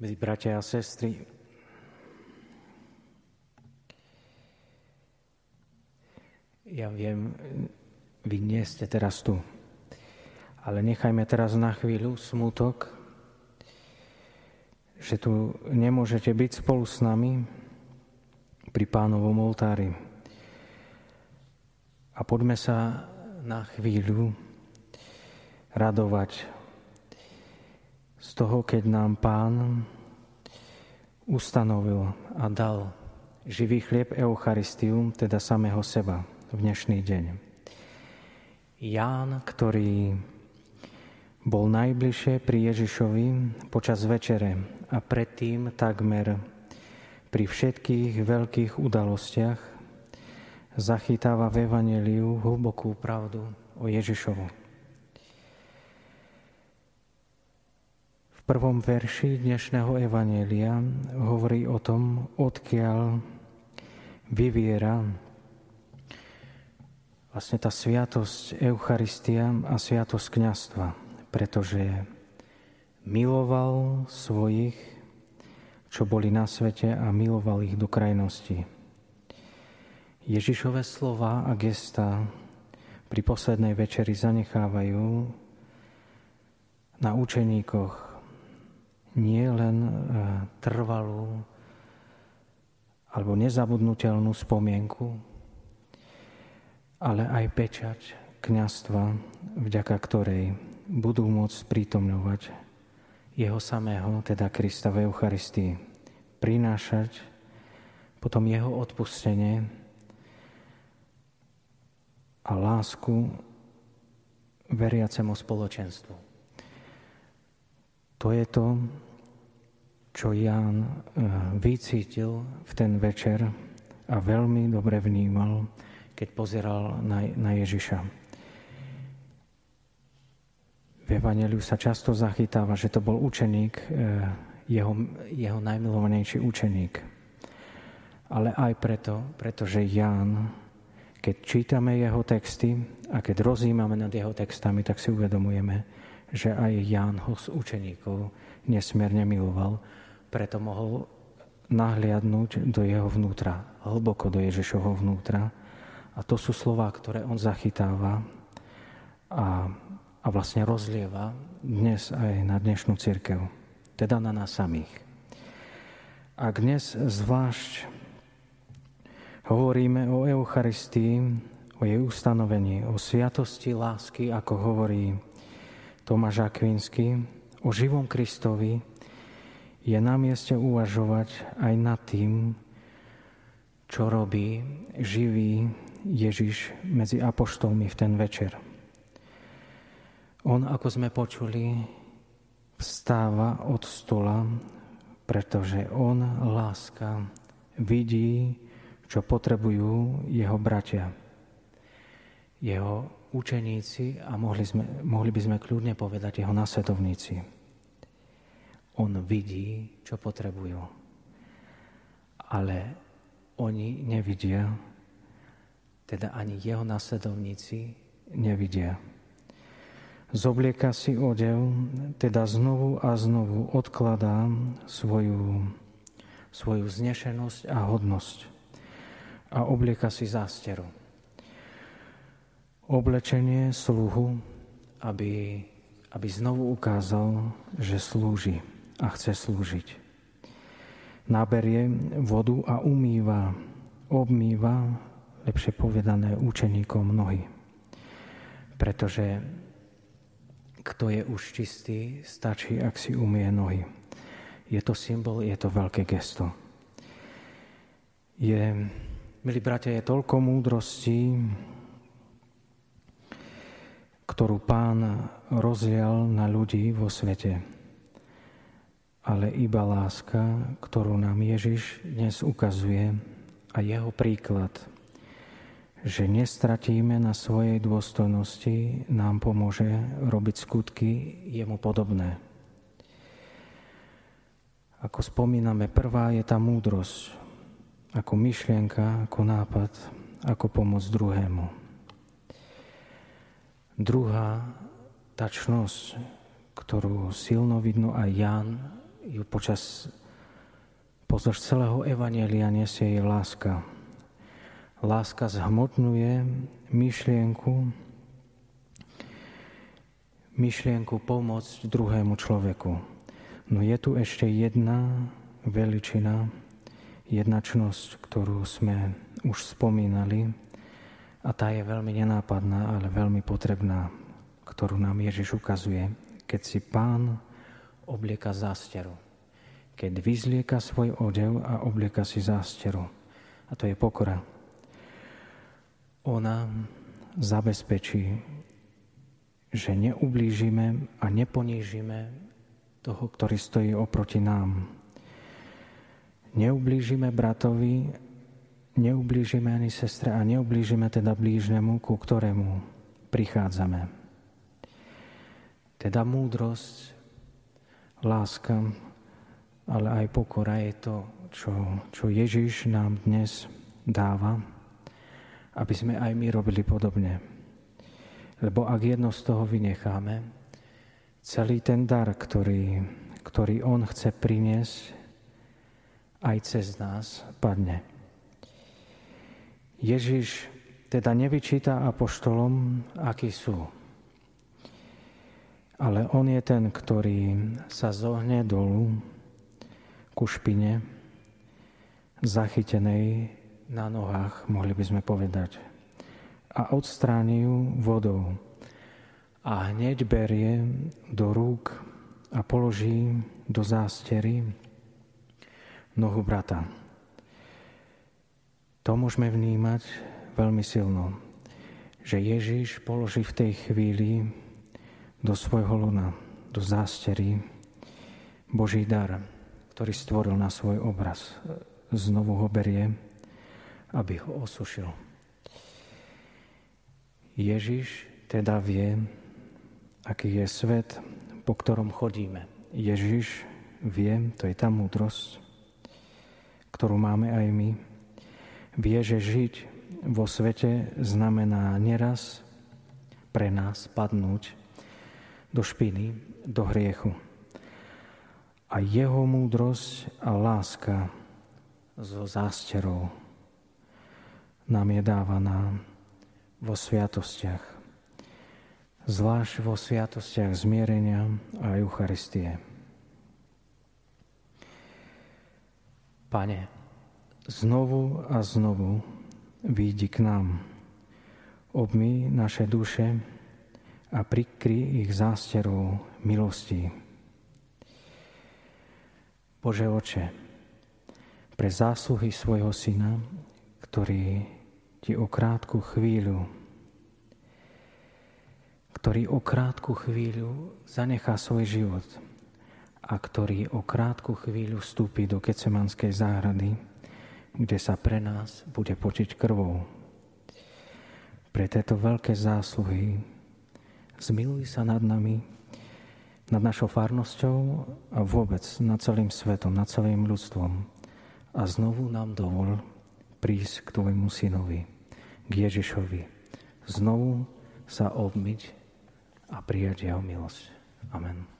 Milí bratia a sestry, ja viem, vy nie ste teraz tu, ale nechajme teraz na chvíľu smutok, že tu nemôžete byť spolu s nami pri pánovom oltári. A poďme sa na chvíľu radovať z toho, keď nám Pán ustanovil a dal živý chlieb Eucharistium, teda samého seba v dnešný deň. Ján, ktorý bol najbližšie pri Ježišovi počas večere a predtým takmer pri všetkých veľkých udalostiach zachytáva v Evangeliu hlbokú pravdu o Ježišovu. Prvom verši dnešného Evanielia hovorí o tom, odkiaľ vyviera vlastne tá sviatosť Eucharistia a sviatosť kniastva, pretože miloval svojich, čo boli na svete a miloval ich do krajnosti. Ježišové slova a gesta pri poslednej večeri zanechávajú na učeníkoch nie len e, trvalú alebo nezabudnutelnú spomienku, ale aj pečať kniastva, vďaka ktorej budú môcť prítomňovať jeho samého, teda Krista v Eucharistii, prinášať potom jeho odpustenie a lásku veriacemu spoločenstvu. To je to, čo Ján eh, vycítil v ten večer a veľmi dobre vnímal, keď pozeral na, na Ježiša. V Evangeliu sa často zachytáva, že to bol učeník, eh, jeho, jeho najmilovanejší učeník. Ale aj preto, pretože Ján, keď čítame jeho texty a keď rozímame nad jeho textami, tak si uvedomujeme, že aj Ján ho z učeníkov nesmierne miloval, preto mohol nahliadnúť do jeho vnútra, hlboko do Ježišovho vnútra. A to sú slova, ktoré on zachytáva a, a vlastne rozlieva dnes aj na dnešnú církev, teda na nás samých. A dnes zvlášť hovoríme o Eucharistii, o jej ustanovení, o sviatosti lásky, ako hovorí Tomáš Akvinsky o živom Kristovi, je na mieste uvažovať aj nad tým, čo robí živý Ježiš medzi apoštolmi v ten večer. On, ako sme počuli, vstáva od stola, pretože on, láska, vidí, čo potrebujú jeho bratia. Jeho učeníci a mohli, sme, mohli by sme kľudne povedať jeho nasledovníci. On vidí, čo potrebujú. Ale oni nevidia, teda ani jeho nasledovníci nevidia. Zoblieka si odev, teda znovu a znovu odkladá svoju, svoju znešenosť a hodnosť a oblieka si zásteru oblečenie sluhu, aby, aby znovu ukázal, že slúži a chce slúžiť. Naberie vodu a umýva, obmýva, lepšie povedané, učeníkom nohy. Pretože kto je už čistý, stačí, ak si umie nohy. Je to symbol, je to veľké gesto. Je, milí bratia, je toľko múdrosti, ktorú pán rozdiel na ľudí vo svete. Ale iba láska, ktorú nám Ježiš dnes ukazuje a jeho príklad, že nestratíme na svojej dôstojnosti, nám pomôže robiť skutky jemu podobné. Ako spomíname, prvá je tá múdrosť, ako myšlienka, ako nápad, ako pomoc druhému. Druhá tačnosť, ktorú silno vidno aj Jan ju počas pozdĺž celého Evanielia nesie jej láska. Láska zhmotňuje myšlienku, myšlienku pomôcť druhému človeku. No je tu ešte jedna veličina, jedna čnosť, ktorú sme už spomínali a tá je veľmi nenápadná, ale veľmi potrebná, ktorú nám Ježiš ukazuje, keď si pán oblieka zásteru. Keď vyzlieka svoj odev a oblieka si zásteru. A to je pokora. Ona zabezpečí, že neublížime a neponížime toho, ktorý stojí oproti nám. Neublížime bratovi, neublížime ani sestre a neublížime teda blížnemu, ku ktorému prichádzame. Teda múdrosť, láska, ale aj pokora je to, čo, čo Ježiš nám dnes dáva, aby sme aj my robili podobne. Lebo ak jedno z toho vynecháme, celý ten dar, ktorý, ktorý On chce priniesť, aj cez nás padne. Ježiš teda nevyčíta apoštolom, akí sú. Ale on je ten, ktorý sa zohne dolu ku špine, zachytenej na nohách, mohli by sme povedať a odstráni ju vodou. A hneď berie do rúk a položí do zástery nohu brata. To môžeme vnímať veľmi silno, že Ježiš položí v tej chvíli do svojho luna, do zástery Boží dar, ktorý stvoril na svoj obraz. Znovu ho berie, aby ho osušil. Ježiš teda vie, aký je svet, po ktorom chodíme. Ježiš vie, to je tá múdrosť, ktorú máme aj my. Vie, že žiť vo svete znamená neraz pre nás padnúť do špiny, do hriechu. A jeho múdrosť a láska so zásterou nám je dávaná vo sviatostiach, zvlášť vo sviatostiach zmierenia a Eucharistie. Pane, znovu a znovu výjdi k nám, obmy naše duše a prikry ich zásterou milosti. Bože oče, pre zásluhy svojho Syna, ktorý ti o krátku chvíľu, ktorý o krátku chvíľu zanechá svoj život a ktorý o krátku chvíľu vstúpi do Kecemanskej záhrady, kde sa pre nás bude počiť krvou. Pre tieto veľké zásluhy zmiluj sa nad nami, nad našou farnosťou a vôbec nad celým svetom, nad celým ľudstvom. A znovu nám dovol prísť k Tvojmu synovi, k Ježišovi, znovu sa obmyť a prijať Jeho milosť. Amen.